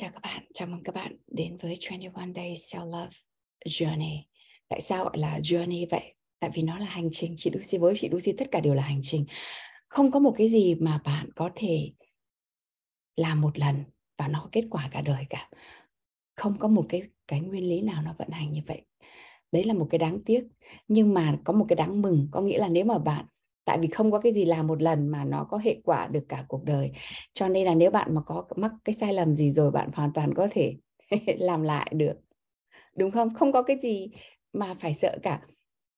Chào các bạn, chào mừng các bạn đến với 21 day Self Love Journey. Tại sao gọi là journey vậy? Tại vì nó là hành trình. Chị Lucy với chị Lucy tất cả đều là hành trình. Không có một cái gì mà bạn có thể làm một lần và nó có kết quả cả đời cả. Không có một cái cái nguyên lý nào nó vận hành như vậy. Đấy là một cái đáng tiếc. Nhưng mà có một cái đáng mừng. Có nghĩa là nếu mà bạn tại vì không có cái gì làm một lần mà nó có hệ quả được cả cuộc đời. Cho nên là nếu bạn mà có mắc cái sai lầm gì rồi bạn hoàn toàn có thể làm lại được. Đúng không? Không có cái gì mà phải sợ cả.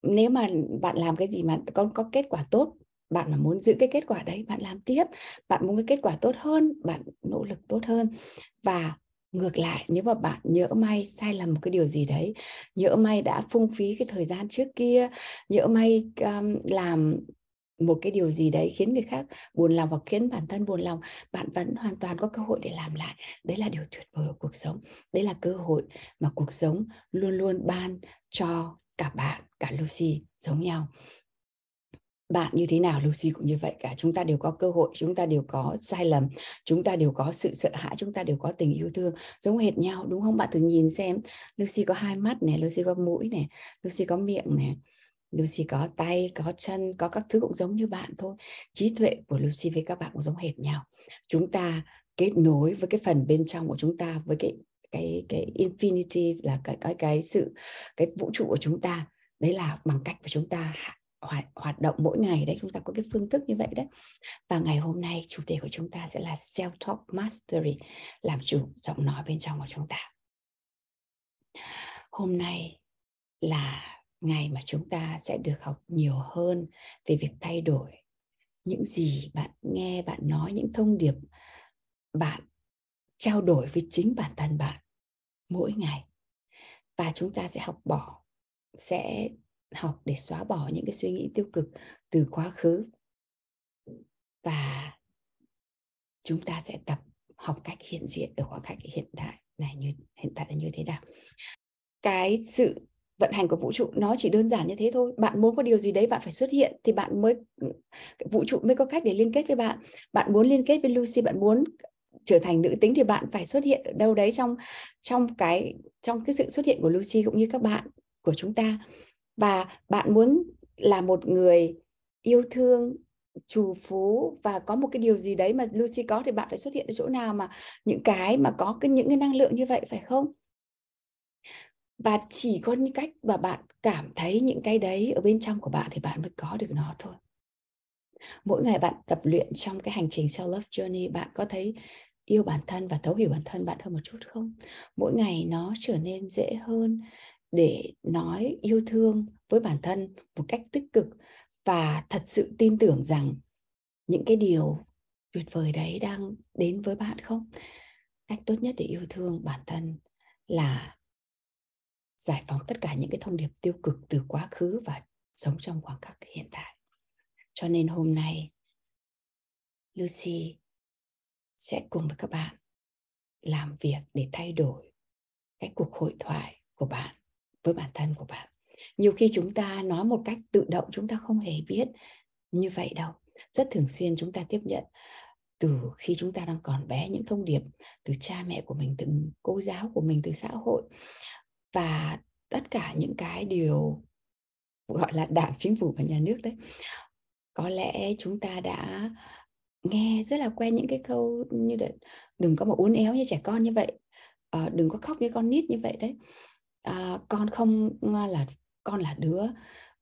Nếu mà bạn làm cái gì mà con có kết quả tốt bạn mà muốn giữ cái kết quả đấy bạn làm tiếp. Bạn muốn cái kết quả tốt hơn bạn nỗ lực tốt hơn. Và ngược lại nếu mà bạn nhỡ may sai lầm một cái điều gì đấy nhỡ may đã phung phí cái thời gian trước kia nhỡ may um, làm một cái điều gì đấy khiến người khác buồn lòng hoặc khiến bản thân buồn lòng, bạn vẫn hoàn toàn có cơ hội để làm lại. Đấy là điều tuyệt vời của cuộc sống. Đấy là cơ hội mà cuộc sống luôn luôn ban cho cả bạn, cả Lucy giống nhau. Bạn như thế nào, Lucy cũng như vậy cả. Chúng ta đều có cơ hội, chúng ta đều có sai lầm, chúng ta đều có sự sợ hãi, chúng ta đều có tình yêu thương. Giống hệt nhau, đúng không? Bạn thử nhìn xem, Lucy có hai mắt này, Lucy có mũi này, Lucy có miệng này. Lucy có tay, có chân, có các thứ cũng giống như bạn thôi. Trí tuệ của Lucy với các bạn cũng giống hệt nhau. Chúng ta kết nối với cái phần bên trong của chúng ta với cái cái cái infinity là cái cái cái sự cái vũ trụ của chúng ta. Đấy là bằng cách mà chúng ta hoạt, hoạt động mỗi ngày đấy chúng ta có cái phương thức như vậy đấy và ngày hôm nay chủ đề của chúng ta sẽ là self talk mastery làm chủ giọng nói bên trong của chúng ta hôm nay là ngày mà chúng ta sẽ được học nhiều hơn về việc thay đổi những gì bạn nghe, bạn nói, những thông điệp bạn trao đổi với chính bản thân bạn mỗi ngày. Và chúng ta sẽ học bỏ, sẽ học để xóa bỏ những cái suy nghĩ tiêu cực từ quá khứ. Và chúng ta sẽ tập học cách hiện diện ở khoảng cách hiện tại này như, hiện tại là như thế nào. Cái sự vận hành của vũ trụ nó chỉ đơn giản như thế thôi. Bạn muốn có điều gì đấy bạn phải xuất hiện thì bạn mới vũ trụ mới có cách để liên kết với bạn. Bạn muốn liên kết với Lucy, bạn muốn trở thành nữ tính thì bạn phải xuất hiện ở đâu đấy trong trong cái trong cái sự xuất hiện của Lucy cũng như các bạn, của chúng ta. Và bạn muốn là một người yêu thương, trù phú và có một cái điều gì đấy mà Lucy có thì bạn phải xuất hiện ở chỗ nào mà những cái mà có cái, những cái năng lượng như vậy, phải không? Và chỉ có những cách mà bạn cảm thấy những cái đấy ở bên trong của bạn thì bạn mới có được nó thôi. Mỗi ngày bạn tập luyện trong cái hành trình self love journey, bạn có thấy yêu bản thân và thấu hiểu bản thân bạn hơn một chút không? Mỗi ngày nó trở nên dễ hơn để nói yêu thương với bản thân một cách tích cực và thật sự tin tưởng rằng những cái điều tuyệt vời đấy đang đến với bạn không? Cách tốt nhất để yêu thương bản thân là giải phóng tất cả những cái thông điệp tiêu cực từ quá khứ và sống trong khoảng khắc hiện tại. Cho nên hôm nay, Lucy sẽ cùng với các bạn làm việc để thay đổi cái cuộc hội thoại của bạn với bản thân của bạn. Nhiều khi chúng ta nói một cách tự động, chúng ta không hề biết như vậy đâu. Rất thường xuyên chúng ta tiếp nhận từ khi chúng ta đang còn bé những thông điệp từ cha mẹ của mình, từ cô giáo của mình, từ xã hội và tất cả những cái điều gọi là đảng chính phủ và nhà nước đấy có lẽ chúng ta đã nghe rất là quen những cái câu như là đừng có mà uốn éo như trẻ con như vậy à, đừng có khóc như con nít như vậy đấy. À, con không ờ, là con là đứa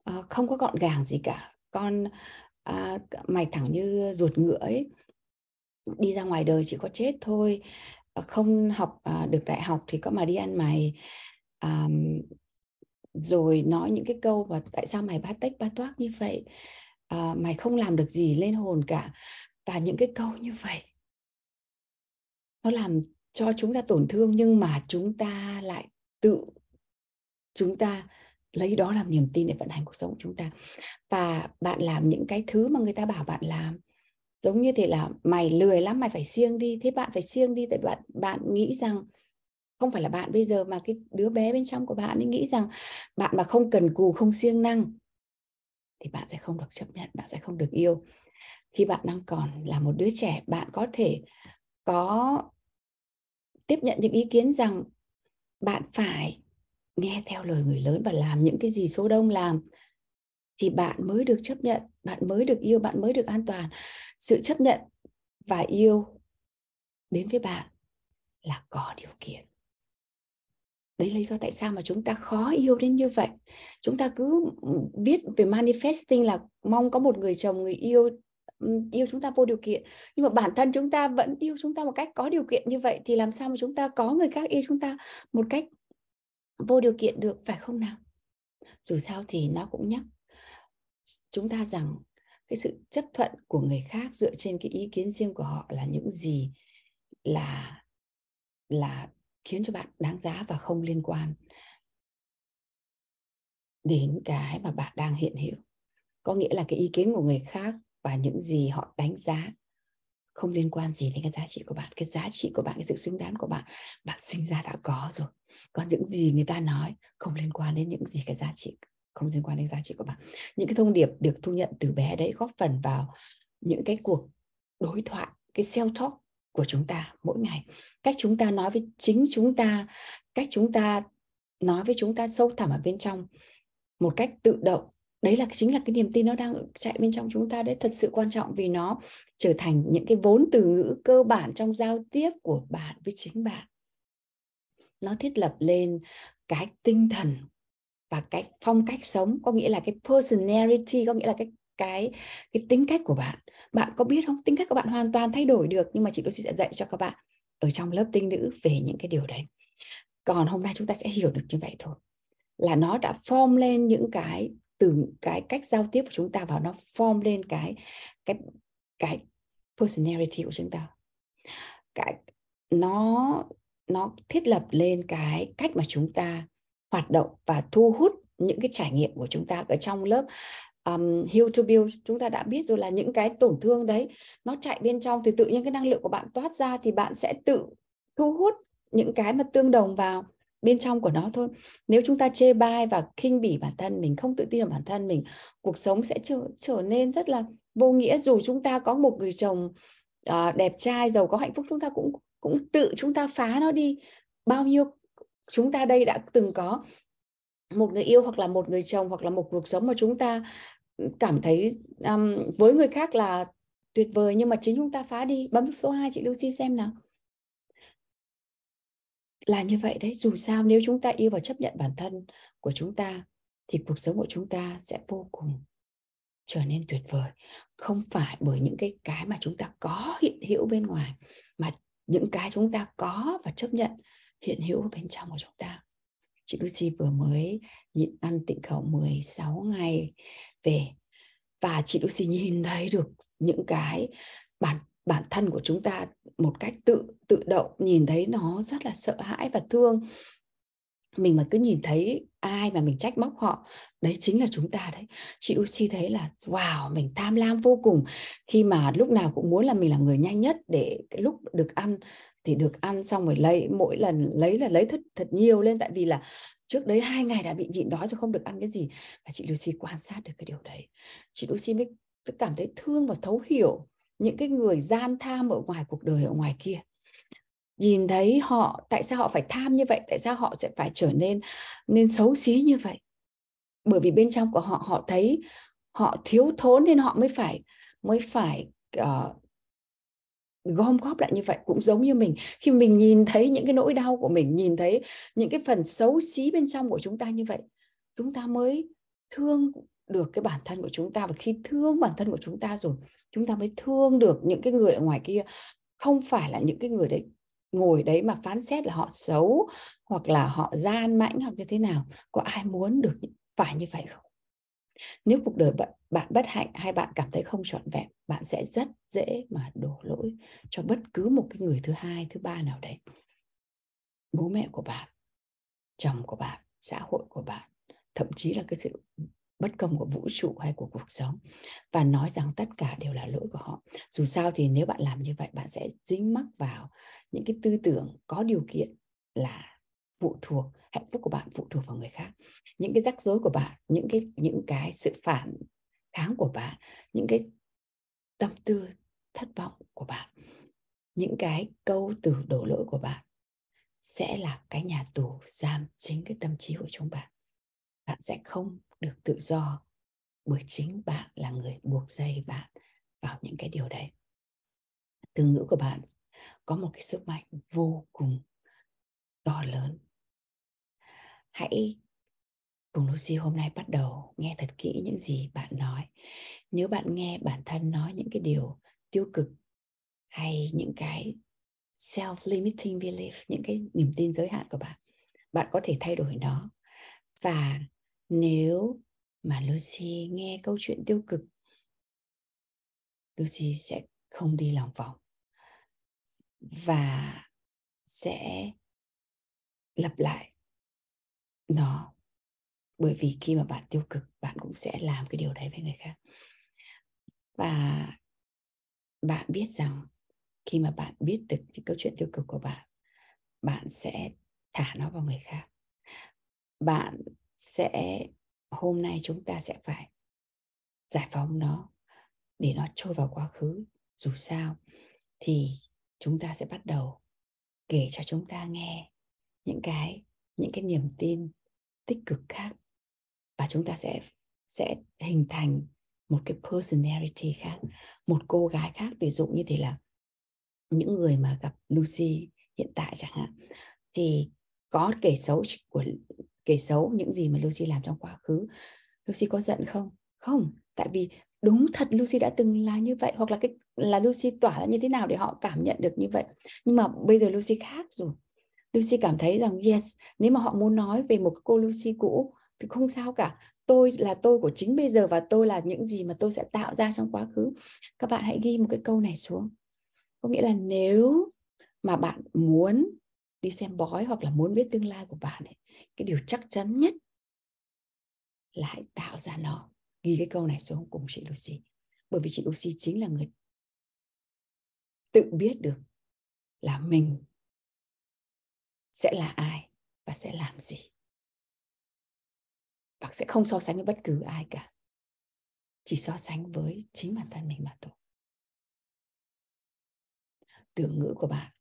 à, không có gọn gàng gì cả. Con à, mày thẳng như ruột ngựa ấy. Đi ra ngoài đời chỉ có chết thôi. Không học à, được đại học thì có mà đi ăn mày um, rồi nói những cái câu và tại sao mày bát tách bát toác như vậy? Uh, mày không làm được gì lên hồn cả. Và những cái câu như vậy nó làm cho chúng ta tổn thương nhưng mà chúng ta lại tự chúng ta lấy đó làm niềm tin để vận hành cuộc sống của chúng ta. Và bạn làm những cái thứ mà người ta bảo bạn làm giống như thế là mày lười lắm mày phải siêng đi. Thế bạn phải siêng đi tại bạn bạn nghĩ rằng không phải là bạn bây giờ mà cái đứa bé bên trong của bạn ấy nghĩ rằng bạn mà không cần cù, không siêng năng thì bạn sẽ không được chấp nhận, bạn sẽ không được yêu. Khi bạn đang còn là một đứa trẻ, bạn có thể có tiếp nhận những ý kiến rằng bạn phải nghe theo lời người lớn và làm những cái gì số đông làm thì bạn mới được chấp nhận, bạn mới được yêu, bạn mới được an toàn. Sự chấp nhận và yêu đến với bạn là có điều kiện đấy là lý do tại sao mà chúng ta khó yêu đến như vậy. Chúng ta cứ ừ, biết về manifesting là mong có một người chồng, người yêu ừ, yêu chúng ta vô điều kiện. Nhưng mà bản thân chúng ta vẫn yêu chúng ta một cách có điều kiện như vậy thì làm sao mà chúng ta có người khác yêu chúng ta một cách vô điều kiện được, phải không nào? Dù sao thì nó cũng nhắc chúng ta rằng cái sự chấp thuận của người khác dựa trên cái ý kiến riêng của họ là những gì là là khiến cho bạn đáng giá và không liên quan đến cái mà bạn đang hiện hữu. Có nghĩa là cái ý kiến của người khác và những gì họ đánh giá không liên quan gì đến cái giá trị của bạn. Cái giá trị của bạn, cái sự xứng đáng của bạn bạn sinh ra đã có rồi. Còn những gì người ta nói không liên quan đến những gì cái giá trị, không liên quan đến giá trị của bạn. Những cái thông điệp được thu nhận từ bé đấy góp phần vào những cái cuộc đối thoại, cái self talk của chúng ta mỗi ngày. Cách chúng ta nói với, chính chúng ta, cách chúng ta nói với chúng ta sâu thẳm ở bên trong một cách tự động, đấy là chính là cái niềm tin nó đang chạy bên trong chúng ta đấy, thật sự quan trọng vì nó trở thành những cái vốn từ ngữ cơ bản trong giao tiếp của bạn với chính bạn. Nó thiết lập lên cái tinh thần và cái phong cách sống, có nghĩa là cái personality, có nghĩa là cái cái cái tính cách của bạn. Bạn có biết không? Tính cách của bạn hoàn toàn thay đổi được, nhưng mà chị Lucy sẽ dạy cho các bạn ở trong lớp tinh nữ về những cái điều đấy. Còn hôm nay chúng ta sẽ hiểu được như vậy thôi, là nó đã form lên những cái, từ cái cách giao tiếp của chúng ta vào nó form lên cái cái cái personality của chúng ta. Cái, nó nó thiết lập lên cái cách mà chúng ta hoạt động và thu hút những cái trải nghiệm của chúng ta ở trong lớp um, Heal to Build chúng ta đã biết rồi là những cái tổn thương đấy nó chạy bên trong thì tự nhiên cái năng lượng của bạn toát ra thì bạn sẽ tự thu hút những cái mà tương đồng vào bên trong của nó thôi. Nếu chúng ta chê bai và khinh bỉ bản thân mình không tự tin vào bản thân mình cuộc sống sẽ trở trở nên rất là vô nghĩa. Dù chúng ta có một người chồng uh, đẹp trai giàu có hạnh phúc chúng ta cũng cũng tự chúng ta phá nó đi. Bao nhiêu chúng ta đây đã từng có một người yêu hoặc là một người chồng hoặc là một cuộc sống mà chúng ta cảm thấy um, với người khác là tuyệt vời nhưng mà chính chúng ta phá đi bấm số 2 chị Lucy xem nào. Là như vậy đấy dù sao nếu chúng ta yêu và chấp nhận bản thân của chúng ta thì cuộc sống của chúng ta sẽ vô cùng trở nên tuyệt vời. Không phải bởi những cái cái mà chúng ta có hiện hữu bên ngoài mà những cái chúng ta có và chấp nhận hiện hữu bên trong của chúng ta. Chị Lucy vừa mới nhịn ăn tịnh khẩu 16 ngày về. Và chị Lucy nhìn thấy được những cái bản bản thân của chúng ta một cách tự tự động, nhìn thấy nó rất là sợ hãi và thương. Mình mà cứ nhìn thấy ai mà mình trách móc họ, đấy chính là chúng ta đấy. Chị Lucy thấy là, wow, mình tham lam vô cùng. Khi mà lúc nào cũng muốn là mình là người nhanh nhất để cái lúc được ăn thì được ăn xong rồi lấy mỗi lần lấy là lấy thật thật nhiều lên. Tại vì là trước đấy hai ngày đã bị nhịn đói rồi không được ăn cái gì. Và chị Lucy quan sát được cái điều đấy. Chị Lucy mới cảm thấy thương và thấu hiểu những cái người gian tham ở ngoài cuộc đời ở ngoài kia. Nhìn thấy họ tại sao họ phải tham như vậy? Tại sao họ sẽ phải trở nên nên xấu xí như vậy? Bởi vì bên trong của họ họ thấy họ thiếu thốn nên họ mới phải mới phải uh, gom góp lại như vậy cũng giống như mình. Khi mình nhìn thấy những cái nỗi đau của mình, nhìn thấy những cái phần xấu xí bên trong của chúng ta như vậy, chúng ta mới thương được cái bản thân của chúng ta. Và khi thương bản thân của chúng ta rồi, chúng ta mới thương được những cái người ở ngoài kia. Không phải là những cái người đấy ngồi đấy mà phán xét là họ xấu, hoặc là họ gian mãnh, hoặc như thế nào. Có ai muốn được phải như vậy không? Nếu cuộc đời bạn, bạn bất hạnh hay bạn cảm thấy không trọn vẹn bạn sẽ rất dễ mà đổ lỗi cho bất cứ một cái người thứ hai thứ ba nào đấy. Bố mẹ của bạn chồng của bạn xã hội của bạn thậm chí là cái sự bất công của vũ trụ hay của cuộc sống. Và nói rằng tất cả đều là lỗi của họ. Dù sao thì nếu bạn làm như vậy bạn sẽ dính mắc vào những cái tư tưởng có điều kiện là phụ thuộc, hạnh phúc của bạn phụ thuộc vào người khác. Những cái rắc rối của bạn, những cái những cái sự phản kháng của bạn, những cái tâm tư thất vọng của bạn, những cái câu từ đổ lỗi của bạn sẽ là cái nhà tù giam chính cái tâm trí của chúng bạn. Bạn sẽ không được tự do bởi chính bạn là người buộc dây bạn vào những cái điều đấy. Từ ngữ của bạn có một cái sức mạnh vô cùng to lớn hãy cùng Lucy hôm nay bắt đầu nghe thật kỹ những gì bạn nói. Nếu bạn nghe bản thân nói những cái điều tiêu cực hay những cái self-limiting belief, những cái niềm tin giới hạn của bạn bạn có thể thay đổi nó. Và nếu mà Lucy nghe câu chuyện tiêu cực, Lucy sẽ không đi lòng vòng và sẽ lặp lại nó bởi vì khi mà bạn tiêu cực, bạn cũng sẽ làm cái điều đấy với người khác. Và bạn biết rằng khi mà bạn biết được những câu chuyện tiêu cực của bạn bạn sẽ thả nó vào người khác. Bạn sẽ, hôm nay chúng ta sẽ phải giải phóng nó để nó trôi vào quá khứ. Dù sao thì chúng ta sẽ bắt đầu kể cho chúng ta nghe những cái những cái niềm tin tích cực khác. Và chúng ta sẽ sẽ hình thành một cái personality khác, một cô gái khác. Ví dụ như thế là những người mà gặp Lucy hiện tại chẳng hạn, thì có kể xấu của, kể xấu những gì mà Lucy làm trong quá khứ. Lucy có giận không? Không, tại vì đúng thật Lucy đã từng là như vậy, hoặc là cái, là Lucy tỏa ra như thế nào để họ cảm nhận được như vậy. Nhưng mà bây giờ Lucy khác rồi. Lucy cảm thấy rằng yes nếu mà họ muốn nói về một cô Lucy cũ thì không sao cả. Tôi là tôi của chính bây giờ và tôi là những gì mà tôi sẽ tạo ra trong quá khứ. Các bạn hãy ghi một cái câu này xuống. Có nghĩa là nếu mà bạn muốn đi xem bói hoặc là muốn biết tương lai của bạn ấy, cái điều chắc chắn nhất là hãy tạo ra nó. Ghi cái câu này xuống cùng chị Lucy. Bởi vì chị Lucy chính là người tự biết được là mình sẽ là ai và sẽ làm gì? Và sẽ không so sánh với bất cứ ai cả. Chỉ so sánh với chính bản thân mình mà thôi. Từ ngữ của bạn,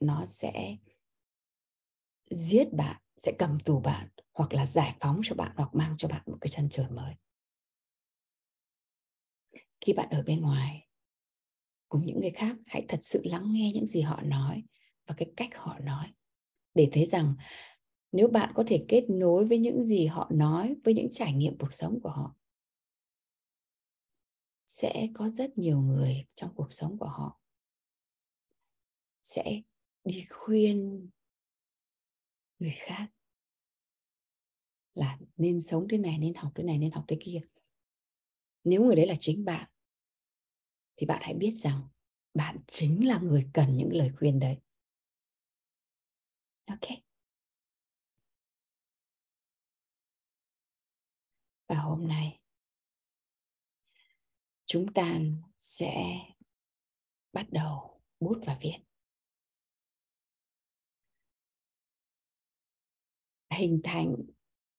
nó sẽ giết bạn, sẽ cầm tù bạn, hoặc là giải phóng cho bạn, hoặc mang cho bạn một cái chân trời mới. Khi bạn ở bên ngoài, cùng những người khác, hãy thật sự lắng nghe những gì họ nói và cái cách họ nói để thấy rằng nếu bạn có thể kết nối với những gì họ nói, với những trải nghiệm cuộc sống của họ, sẽ có rất nhiều người trong cuộc sống của họ sẽ đi khuyên người khác là nên sống thế này, nên học thế này, nên học thế kia. Nếu người đấy là chính bạn, thì bạn hãy biết rằng bạn chính là người cần những lời khuyên đấy ok. Và hôm nay, chúng ta sẽ bắt đầu bút và viết. Hình thành,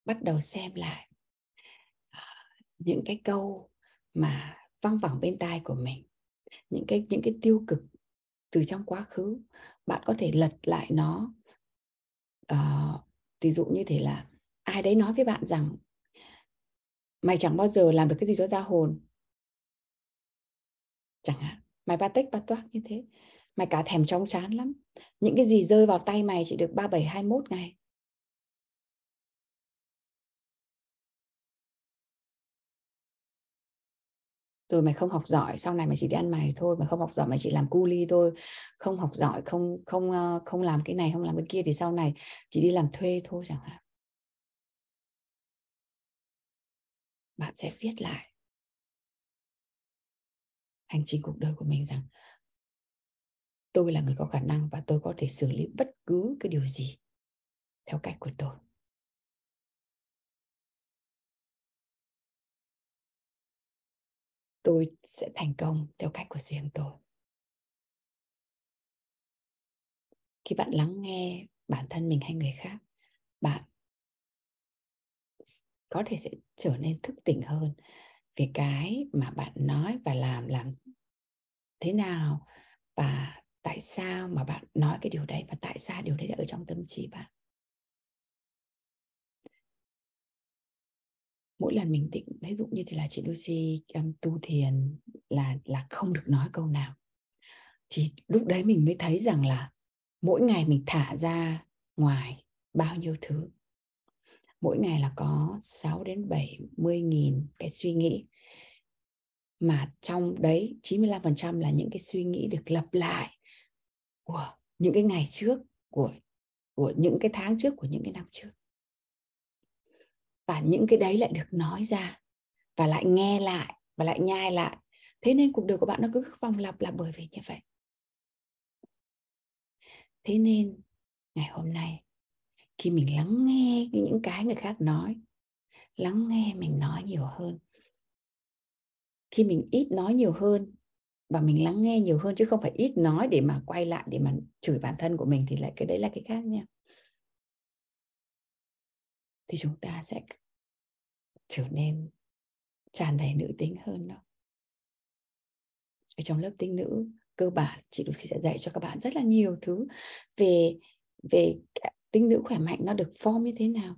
bắt đầu xem lại à, những cái câu mà văng vẳng bên tai của mình, những cái những cái tiêu cực từ trong quá khứ. Bạn có thể lật lại nó uh, ví dụ như thế là ai đấy nói với bạn rằng mày chẳng bao giờ làm được cái gì cho ra hồn. Chẳng hạn mày ba tích ba toác như thế mày cả thèm chóng chán lắm. Những cái gì rơi vào tay mày chỉ được ba bảy hai mốt ngày. Rồi mày không học giỏi, sau này mày chỉ đi ăn mày thôi, mày không học giỏi, mày chỉ làm cu ly thôi. Không học giỏi, không không ờ, không làm cái này, không làm cái kia thì sau này chỉ đi làm thuê thôi chẳng hạn. Bạn sẽ viết lại hành trình cuộc đời của mình rằng, tôi là người có khả năng và tôi có thể xử lý bất cứ cái điều gì theo cách của tôi. Tôi sẽ thành công theo cách của riêng tôi. Khi bạn lắng nghe bản thân mình hay người khác, bạn có thể sẽ trở nên thức tỉnh hơn về cái mà bạn nói và làm làm thế nào và tại sao mà bạn nói cái điều đấy và tại sao điều đấy đã ở trong tâm trí bạn. Mỗi lần mình tĩnh ví dụ như thì là chị Lucy um, tu thiền là là không được nói câu nào. Chỉ lúc đấy mình mới thấy rằng là mỗi ngày mình thả ra ngoài bao nhiêu thứ. Mỗi ngày là có 6 đến 70 nghìn cái suy nghĩ. Mà trong đấy 95% là những cái suy nghĩ được lặp lại của những cái ngày trước của của những cái tháng trước của những cái năm trước và những cái đấy lại được nói ra, và lại nghe lại, và lại nhai lại. Thế nên cuộc đời của bạn nó cứ vòng lặp là bởi vì như vậy. Thế nên, ngày hôm nay, khi mình lắng nghe những cái người khác nói, lắng nghe mình nói nhiều hơn, khi mình ít nói nhiều hơn và mình lắng nghe nhiều hơn chứ không phải ít nói để mà quay lại để mà chửi bản thân của mình thì lại cái đấy là cái khác nha thì chúng ta sẽ trở nên tràn đầy nữ tính hơn đó. Ở trong lớp tính nữ, cơ bản chị Lucy sẽ dạy cho các bạn rất là nhiều thứ về về tính nữ khỏe mạnh nó được form như thế nào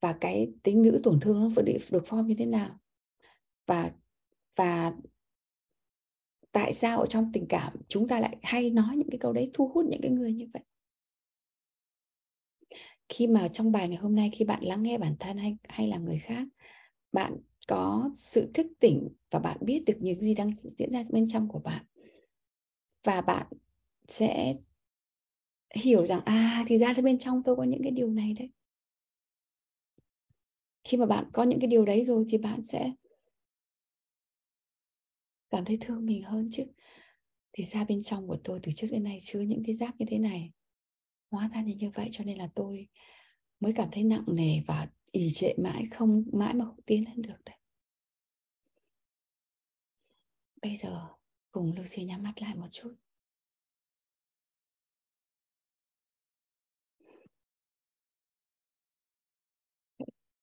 và cái tính nữ tổn thương nó được được form như thế nào. Và và tại sao ở trong tình cảm chúng ta lại hay nói những cái câu đấy, thu hút những cái người như vậy? Khi mà trong bài ngày hôm nay, khi bạn lắng nghe bản thân hay hay là người khác, bạn có sự thức tỉnh và bạn biết được những gì đang diễn ra bên trong của bạn. Và bạn sẽ hiểu rằng à thì ra bên trong tôi có những cái điều này đấy. Khi mà bạn có những cái điều đấy rồi thì bạn sẽ cảm thấy thương mình hơn chứ. Thì ra bên trong của tôi từ trước đến nay chứa những cái rác như thế này hóa ra như vậy cho nên là tôi mới cảm thấy nặng nề và ỉ trệ mãi không, mãi mà không tiến lên được đấy. Bây giờ cùng Lucy nhắm mắt lại một chút.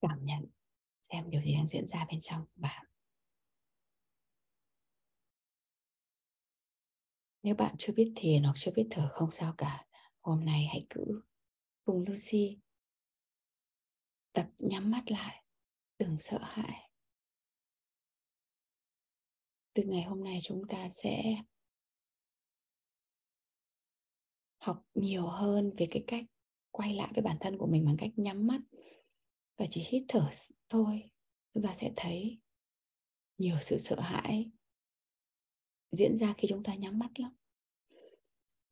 Cảm nhận xem điều gì đang diễn ra bên trong của bạn. Nếu bạn chưa biết thiền hoặc chưa biết thở không sao cả hôm nay hãy cứ cùng Lucy tập nhắm mắt lại, đừng sợ hãi. Từ ngày hôm nay chúng ta sẽ học nhiều hơn về cái cách quay lại với bản thân của mình bằng cách nhắm mắt và chỉ hít thở thôi. Chúng ta sẽ thấy nhiều sự sợ hãi diễn ra khi chúng ta nhắm mắt lắm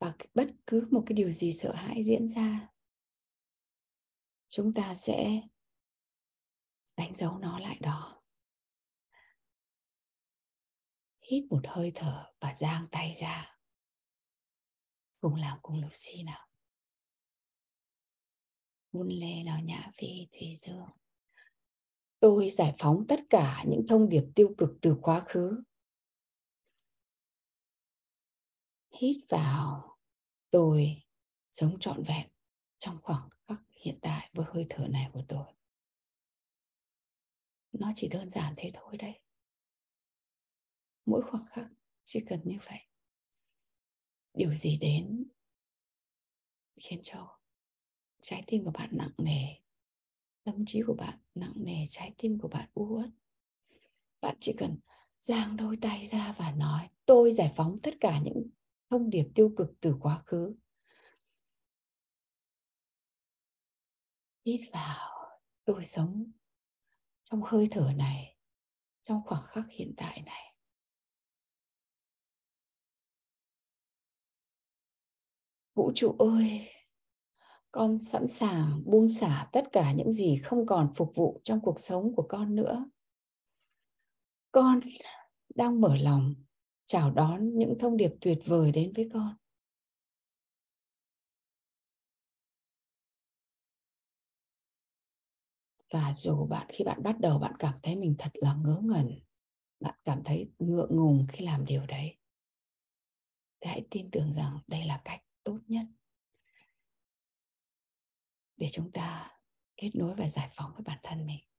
và bất cứ một cái điều gì sợ hãi diễn ra, chúng ta sẽ đánh dấu nó lại đó. Hít một hơi thở và giang tay ra. Cùng làm cùng lục xi nào. Vun lê nào nhã vị thủy dương. Tôi giải phóng tất cả những thông điệp tiêu cực từ quá khứ. Hít vào tôi sống trọn vẹn trong khoảng khắc hiện tại với hơi thở này của tôi. Nó chỉ đơn giản thế thôi đấy. Mỗi khoảng khắc chỉ cần như vậy. Điều gì đến khiến cho trái tim của bạn nặng nề, tâm trí của bạn nặng nề, trái tim của bạn u uất? Bạn chỉ cần giang đôi tay ra và nói, tôi giải phóng tất cả những thông điệp tiêu cực từ quá khứ. Hít vào, tôi sống trong hơi thở này, trong khoảng khắc hiện tại này. Vũ trụ ơi, con sẵn sàng buông xả tất cả những gì không còn phục vụ trong cuộc sống của con nữa. Con đang mở lòng chào đón những thông điệp tuyệt vời đến với con. Và dù bạn, khi bạn bắt đầu, bạn cảm thấy mình thật là ngớ ngẩn, bạn cảm thấy ngượng ngùng khi làm điều đấy. Thì hãy tin tưởng rằng đây là cách tốt nhất để chúng ta kết nối và giải phóng với bản thân mình.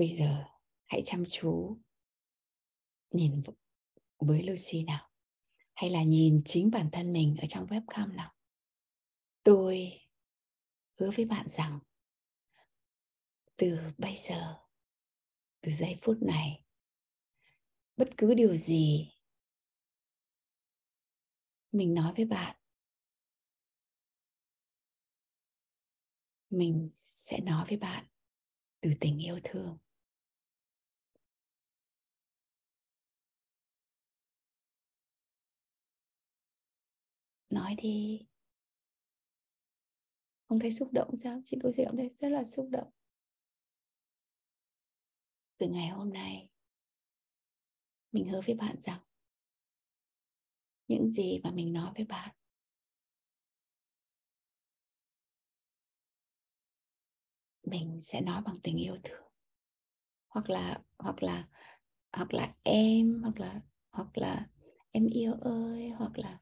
Bây giờ, hãy chăm chú nhìn với Lucy nào, hay là nhìn chính bản thân mình ở trong webcam nào. Tôi hứa với bạn rằng, từ bây giờ, từ giây phút này, bất cứ điều gì mình nói với bạn, mình sẽ nói với bạn từ tình yêu thương. Nói đi. Không thấy xúc động sao? Chị đối diện cảm thấy rất là xúc động. Từ ngày hôm nay, mình hứa với bạn rằng những gì mà mình nói với bạn mình sẽ nói bằng tình yêu thương. Hoặc là hoặc là hoặc là em, hoặc là hoặc là em yêu ơi, hoặc là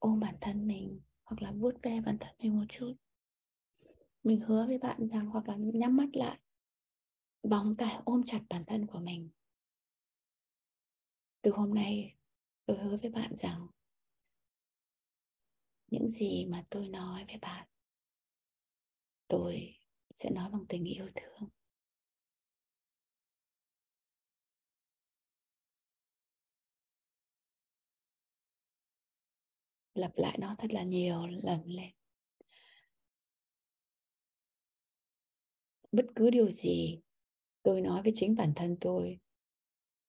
ôm bản thân mình hoặc là vuốt ve bản thân mình một chút. Mình hứa với bạn rằng hoặc là nhắm mắt lại vòng tay ôm chặt bản thân của mình. Từ hôm nay, tôi hứa với bạn rằng những gì mà tôi nói với bạn, tôi sẽ nói bằng tình yêu thương. Lặp lại nó thật là nhiều lần lên. Bất cứ điều gì tôi nói với chính bản thân tôi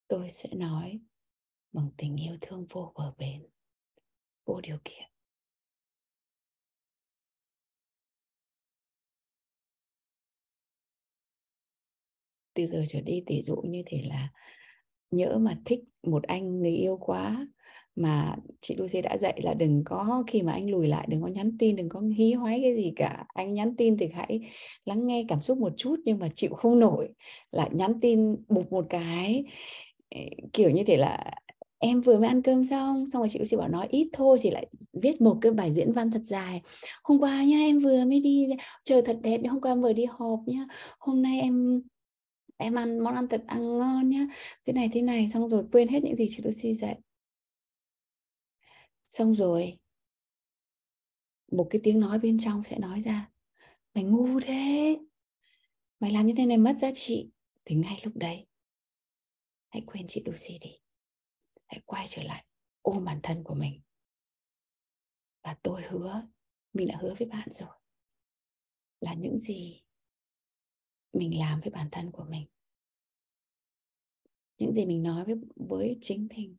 tôi sẽ nói bằng tình yêu thương vô bờ bến, vô điều kiện. Từ giờ trở đi tỷ dụ như thế là nhỡ mà thích một anh người yêu quá mà chị Lucy đã dạy là đừng có, khi mà anh lùi lại, đừng có nhắn tin, đừng có hí hoái cái gì cả. Anh nhắn tin thì hãy lắng nghe cảm xúc một chút nhưng mà chịu không nổi, lại nhắn tin bục một cái. Kiểu như thế là em vừa mới ăn cơm xong? Xong rồi chị Lucy bảo nói ít thôi thì lại viết một cái bài diễn văn thật dài. Hôm qua nha em vừa mới đi, trời thật đẹp hôm qua em vừa đi họp nhá, hôm nay em em ăn món ăn thật ăn ngon nhá, thế này thế này. Xong rồi quên hết những gì chị Lucy dạy xong rồi. Một cái tiếng nói bên trong sẽ nói ra, mày ngu thế. Mày làm như thế này mất giá trị. Thì ngay lúc đấy. Hãy quên chị Lucy đi. Hãy quay trở lại ôm bản thân của mình. Và tôi hứa, mình đã hứa với bạn rồi, là những gì mình làm với bản thân của mình, những gì mình nói với với chính mình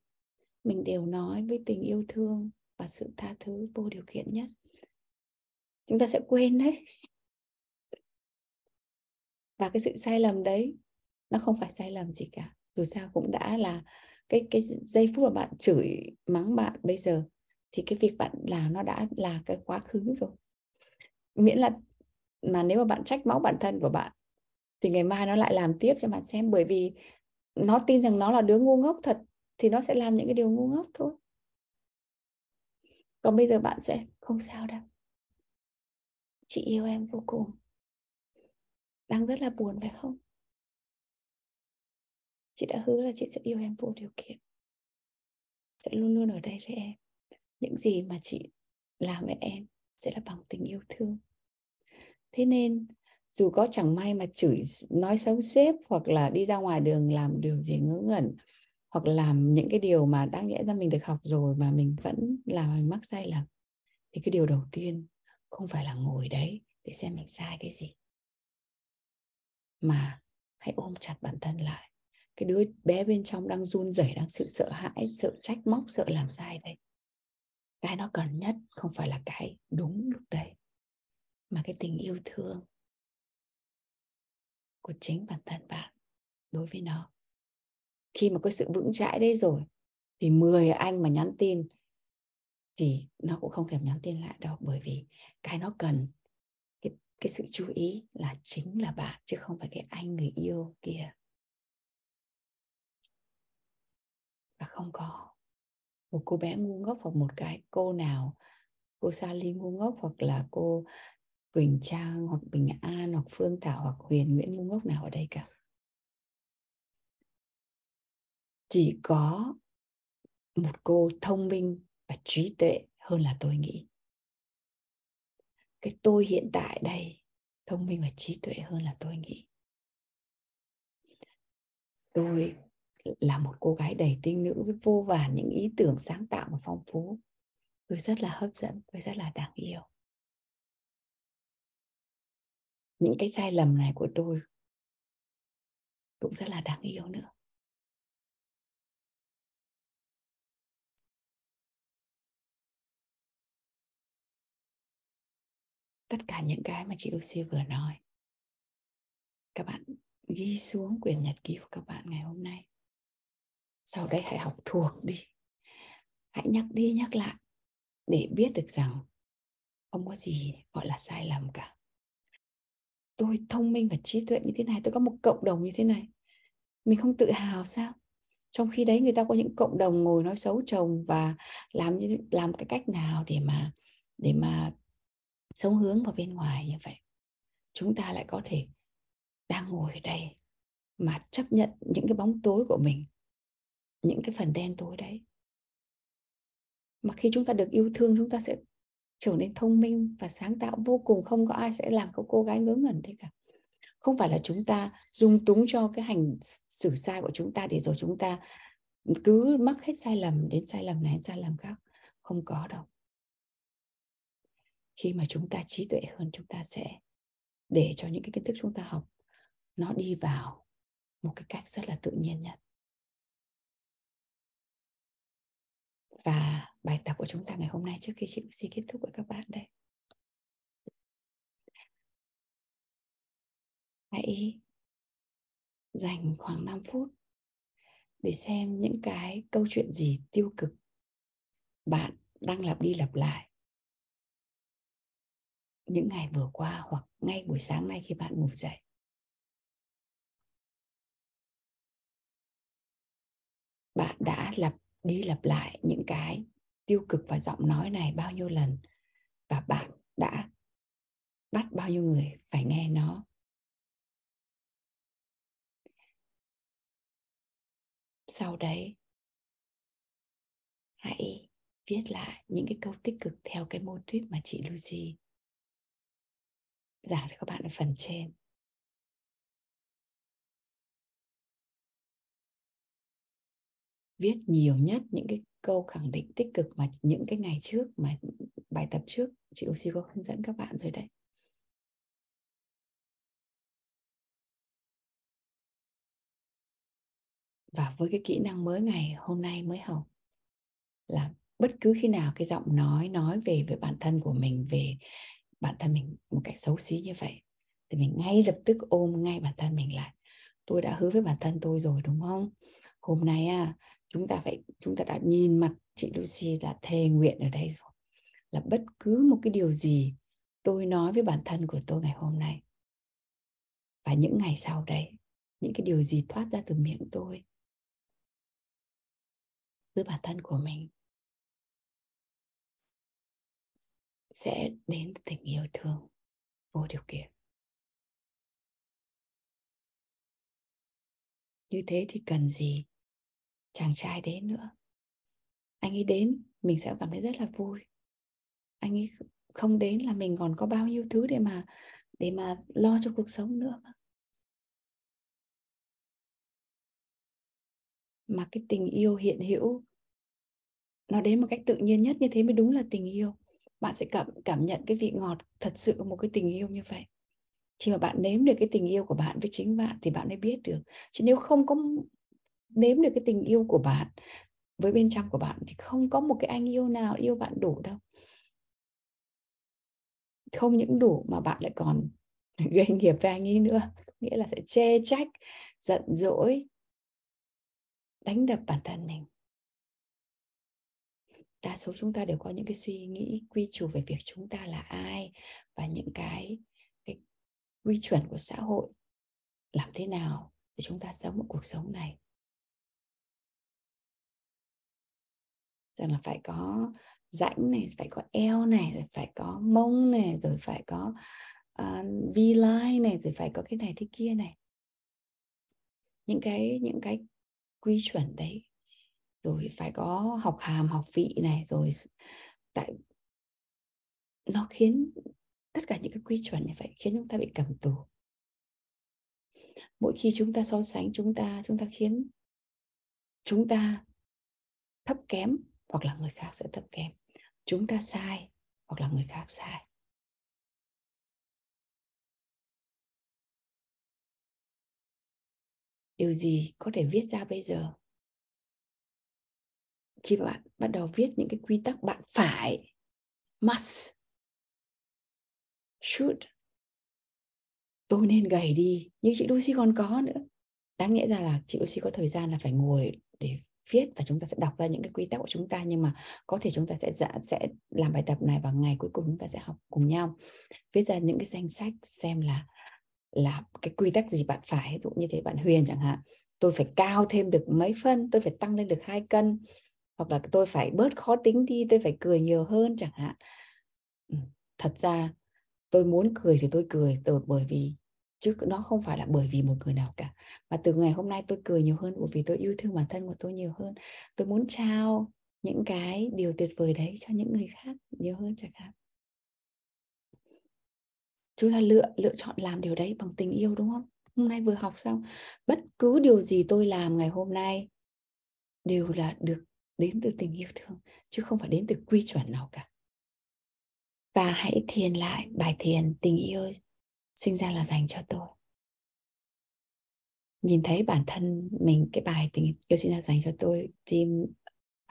mình đều nói với tình yêu thương và sự tha thứ vô điều kiện nhé. chúng ta sẽ quên đấy. Và cái sự sai lầm đấy, nó không phải sai lầm gì cả. Dù sao cũng đã là cái cái giây phút mà bạn chửi, mắng bạn bây giờ, thì cái việc bạn làm nó đã là cái quá khứ rồi. Miễn là, mà nếu mà bạn trách móc bản thân của bạn, thì ngày mai nó lại làm tiếp cho bạn xem. Bởi vì nó tin rằng nó là đứa ngu ngốc thật thì nó sẽ làm những cái điều ngu ngốc thôi. Còn bây giờ bạn sẽ không sao đâu. Chị yêu em vô cùng. Đang rất là buồn phải không? Chị đã hứa là chị sẽ yêu em vô điều kiện. Sẽ luôn luôn ở đây với em. Những gì mà chị làm với em sẽ là bằng tình yêu thương. Thế nên, dù có chẳng may mà chửi nói xấu sếp hoặc là đi ra ngoài đường làm điều gì ngớ ngẩn hoặc làm những cái điều mà đáng nhẽ ra mình được học rồi mà mình vẫn làm mình mắc sai lầm, thì cái điều đầu tiên không phải là ngồi đấy để xem mình sai cái gì. Mà hãy ôm chặt bản thân lại. Cái đứa bé bên trong đang run rẩy, đang sự sợ hãi, sợ trách móc, sợ làm sai đấy. Cái nó cần nhất không phải là cái đúng lúc đấy, mà cái tình yêu thương của chính bản thân bạn đối với nó khi mà có sự vững chãi đấy rồi, thì 10 anh mà nhắn tin thì nó cũng không thèm nhắn tin lại đâu, bởi vì cái nó cần, cái cái sự chú ý là chính là bạn chứ không phải cái anh người yêu kia. Và không có. Một cô bé ngu ngốc hoặc một cái cô nào, cô Sally ngu ngốc hoặc là cô Quỳnh Trang hoặc Bình An hoặc Phương Thảo hoặc Huyền Nguyễn ngu ngốc nào ở đây cả. Chỉ có một cô thông minh và trí tuệ hơn là tôi nghĩ. Cái tôi hiện tại đây, thông minh và trí tuệ hơn là tôi nghĩ. Tôi là một cô gái đầy tinh nữ với vô vàn những ý tưởng sáng tạo và phong phú. Tôi rất là hấp dẫn, tôi rất là đáng yêu. Những cái sai lầm này của tôi cũng rất là đáng yêu nữa. Tất cả những cái mà chị Lucy vừa nói. Các bạn ghi xuống quyển nhật ký của các bạn ngày hôm nay. Sau đây hãy học thuộc đi. Hãy nhắc đi, nhắc lại để biết được rằng không có gì gọi là sai lầm cả. Tôi thông minh và trí tuệ như thế này, tôi có một cộng đồng như thế này. Mình không tự hào sao? Trong khi đấy người ta có những cộng đồng ngồi nói xấu chồng và làm như, làm cái cách nào để mà để mà sống hướng vào bên ngoài như vậy, chúng ta lại có thể đang ngồi ở đây mà chấp nhận những cái bóng tối của mình, những cái phần đen tối đấy. Mà khi chúng ta được yêu thương, chúng ta sẽ trở nên thông minh và sáng tạo vô cùng, không có ai sẽ làm cô cô gái ngớ ngẩn thế cả. Không phải là chúng ta dung túng cho cái hành xử sai của chúng ta để rồi chúng ta cứ mắc hết sai lầm đến sai lầm này đến sai lầm khác. Không có đâu khi mà chúng ta trí tuệ hơn, chúng ta sẽ để cho những cái kiến thức chúng ta học nó đi vào một cái cách rất là tự nhiên nhất. Và bài tập của chúng ta ngày hôm nay trước khi chị xin kết thúc với các bạn đây. Hãy dành khoảng 5 phút để xem những cái câu chuyện gì tiêu cực bạn đang lặp đi lặp lại những ngày vừa qua hoặc ngay buổi sáng nay khi bạn ngủ dậy. Bạn đã lặp đi lặp lại những cái tiêu cực và giọng nói này bao nhiêu lần và bạn đã bắt bao nhiêu người phải nghe nó? Sau đấy, hãy viết lại những cái câu tích cực theo cái mô tuyết mà chị Lucy giảng cho các bạn ở phần trên. Viết nhiều nhất những cái câu khẳng định tích cực mà những cái ngày trước, mà bài tập trước, chị Lucy có hướng dẫn các bạn rồi đấy. Và với cái kỹ năng mới ngày hôm nay mới học là bất cứ khi nào cái giọng nói nói về về bản thân của mình, về bản thân mình một cách xấu xí như vậy, thì mình ngay lập tức ôm ngay bản thân mình lại. Tôi đã hứa với bản thân tôi rồi, đúng không? Hôm nay à chúng ta phải, chúng ta đã nhìn mặt chị Lucy là thề nguyện ở đây rồi. Là bất cứ một cái điều gì tôi nói với bản thân của tôi ngày hôm nay, và những ngày sau đấy, những cái điều gì thoát ra từ miệng tôi với bản thân của mình sẽ đến tình yêu thương, vô điều kiện. Như thế thì cần gì chàng trai đến nữa? Anh ấy đến, mình sẽ cảm thấy rất là vui. Anh ấy không đến là mình còn có bao nhiêu thứ để mà để mà lo cho cuộc sống nữa mà cái tình yêu hiện hữu, nó đến một cách tự nhiên nhất, như thế mới đúng là tình yêu bạn sẽ cảm cảm nhận cái vị ngọt thật sự của một cái tình yêu như vậy. Khi mà bạn nếm được cái tình yêu của bạn với chính bạn thì bạn mới biết được. Chứ nếu không có nếm được cái tình yêu của bạn với bên trong của bạn thì không có một cái anh yêu nào yêu bạn đủ đâu. Không những đủ mà bạn lại còn gây nghiệp với anh ấy nữa. Nghĩa là sẽ chê trách, giận dỗi, đánh đập bản thân mình đa số chúng ta đều có những cái suy nghĩ quy chủ về việc chúng ta là ai và những cái, cái quy chuẩn của xã hội làm thế nào để chúng ta sống một cuộc sống này. Rằng là phải có rãnh này phải có eo này rồi phải có mông này rồi phải có ờ, uh, v line này rồi phải có cái này thế kia này. Những cái những cái quy chuẩn đấy rồi phải có học hàm, học vị này, rồi tại nó khiến tất cả những cái quy chuẩn này phải khiến chúng ta bị cầm tù. Mỗi khi chúng ta so sánh, chúng ta chúng ta khiến chúng ta thấp kém hoặc là người khác sẽ thấp kém. Chúng ta sai hoặc là người khác sai. Điều gì có thể viết ra bây giờ? Khi bạn bắt đầu viết những cái quy tắc bạn phải must should. Tôi nên gầy đi nhưng chị Lucy còn có nữa. Đáng nghĩa ra là chị Lucy có thời gian là phải ngồi để viết và chúng ta sẽ đọc ra những cái quy tắc của chúng ta nhưng mà có thể chúng ta sẽ dạ, sẽ làm bài tập này vào ngày cuối cùng chúng ta sẽ học cùng nhau. Viết ra những cái danh sách xem là là cái quy tắc gì bạn phải ví dụ như thế bạn Huyền chẳng hạn. Tôi phải cao thêm được mấy phân tôi phải tăng lên được hai cân hoặc là tôi phải bớt khó tính đi, tôi phải cười nhiều hơn chẳng hạn. Thật ra tôi muốn cười thì tôi cười rồi bởi vì, chứ nó không phải là bởi vì một người nào cả. Mà từ ngày hôm nay tôi cười nhiều hơn bởi vì tôi yêu thương bản thân của tôi nhiều hơn. Tôi muốn trao những cái điều tuyệt vời đấy cho những người khác nhiều hơn chẳng hạn. Chúng ta lựa lựa chọn làm điều đấy bằng tình yêu, đúng không? Hôm nay vừa học xong, bất cứ điều gì tôi làm ngày hôm nay đều là được đến từ tình yêu thương, chứ không phải đến từ quy chuẩn nào cả. Và hãy thiền lại bài thiền tình yêu sinh ra là dành cho tôi. Nhìn thấy bản thân mình, cái bài tình yêu sinh ra dành cho tôi team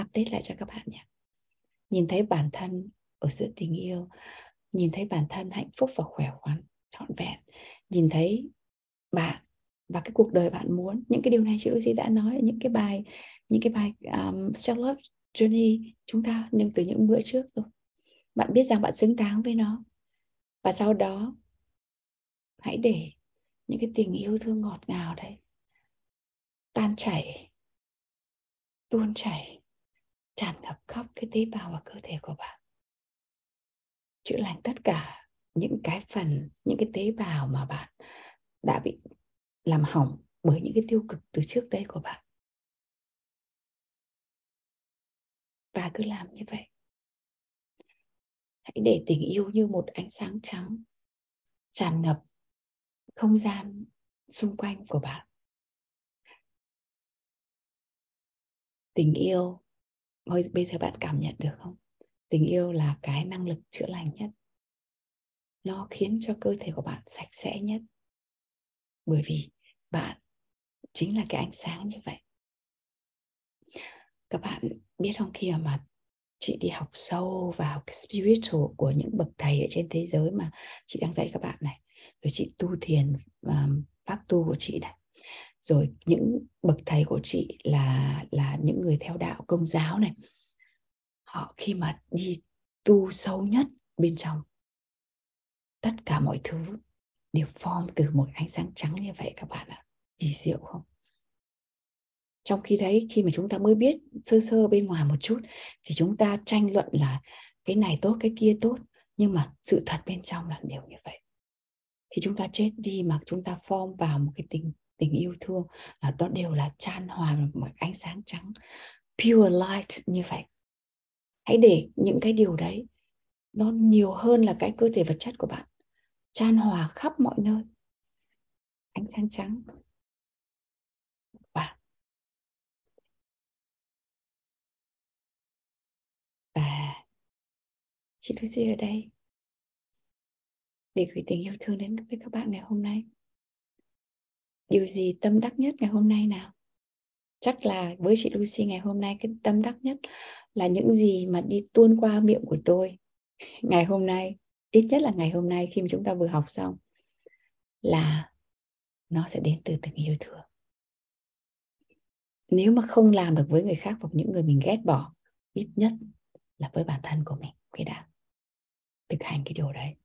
update lại cho các bạn nhé. Nhìn thấy bản thân ở giữa tình yêu, nhìn thấy bản thân hạnh phúc và khỏe khoắn, trọn vẹn. Nhìn thấy bạn và cái cuộc đời bạn muốn. Những cái điều này chị Lucy đã nói ở những cái bài những cái bài um, self love journey chúng ta nhưng từ những bữa trước rồi. Bạn biết rằng bạn xứng đáng với nó. Và sau đó hãy để những cái tình yêu thương ngọt ngào đấy tan chảy tuôn chảy tràn ngập khắp cái tế bào và cơ thể của bạn. Chữa lành tất cả những cái phần những cái tế bào mà bạn đã bị làm hỏng bởi những cái tiêu cực từ trước đây của bạn. Và cứ làm như vậy. Hãy để tình yêu như một ánh sáng trắng tràn ngập không gian xung quanh của bạn. Tình yêu, bây giờ bạn cảm nhận được không? Tình yêu là cái năng lực chữa lành nhất nó khiến cho cơ thể của bạn sạch sẽ nhất bởi vì bạn chính là cái ánh sáng như vậy. Các bạn biết không, khi mà chị đi học sâu vào cái spiritual của những bậc thầy ở trên thế giới mà chị đang dạy các bạn này, rồi chị tu thiền và pháp tu của chị này, rồi những bậc thầy của chị là là những người theo đạo, công giáo này, họ khi mà đi tu sâu nhất bên trong, tất cả mọi thứ đều form từ một ánh sáng trắng như vậy các bạn ạ. Kỳ diệu không? Trong khi đấy, khi mà chúng ta mới biết sơ sơ bên ngoài một chút, thì chúng ta tranh luận là cái này tốt, cái kia tốt, nhưng mà sự thật bên trong là đều như vậy. Thì chúng ta chết đi mà chúng ta form vào một cái tình tình yêu thương là đó đều là chan hòa một ánh sáng trắng, pure light như vậy. Hãy để những cái điều đấy, nó nhiều hơn là cái cơ thể vật chất của bạn chan hòa khắp mọi nơi. Ánh sáng trắng. Và và chị Lucy ở đây. Để gửi tình yêu thương đến với các bạn ngày hôm nay. Điều gì tâm đắc nhất ngày hôm nay nào? Chắc là với chị Lucy ngày hôm nay cái tâm đắc nhất là những gì mà đi tuôn qua miệng của tôi ngày hôm nay ít nhất là ngày hôm nay khi mà chúng ta vừa học xong là nó sẽ đến từ tình yêu thương nếu mà không làm được với người khác hoặc những người mình ghét bỏ, ít nhất là với bản thân của mình. Khi đã thực hành cái điều đấy,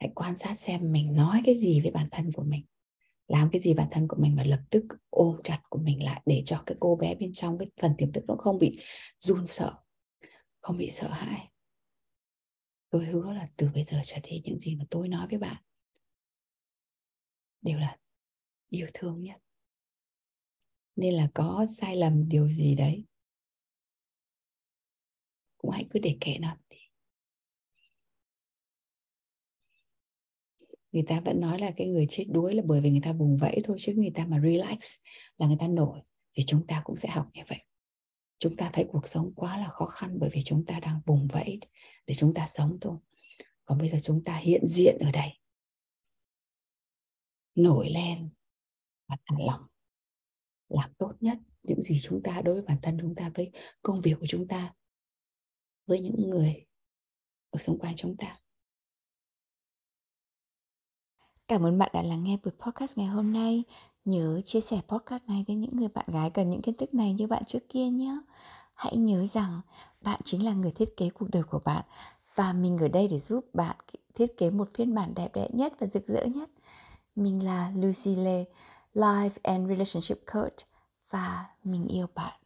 hãy quan sát xem mình nói cái gì với bản thân của mình, làm cái gì bản thân của mình và lập tức ôm chặt của mình lại để cho cái cô bé bên trong cái phần tiềm thức nó không bị run sợ, không bị sợ hãi tôi hứa là từ bây giờ trở đi những gì mà tôi nói với bạn đều là yêu thương nhất. Nên là có sai lầm điều gì đấy, cũng hãy cứ để kệ nó người ta vẫn nói là cái người chết đuối là bởi vì người ta vùng vẫy thôi, chứ người ta mà relax là người ta nổi, thì chúng ta cũng sẽ học như vậy chúng ta thấy cuộc sống quá là khó khăn bởi vì chúng ta đang vùng vẫy để chúng ta sống thôi. Còn bây giờ chúng ta hiện diện ở đây. Nổi lên và thả lòng làm tốt nhất những gì chúng ta, đối với bản thân chúng ta, với công việc của chúng ta, với những người ở xung quanh chúng ta. Cảm ơn bạn đã lắng nghe buổi podcast ngày hôm nay. Nhớ chia sẻ podcast này đến những người bạn gái cần những kiến thức này như bạn trước kia nhé. Hãy nhớ rằng bạn chính là người thiết kế cuộc đời của bạn và mình ở đây để giúp bạn thiết kế một phiên bản đẹp đẽ nhất và rực rỡ nhất. Mình là Lucy Lê, Life and Relationship Coach và mình yêu bạn.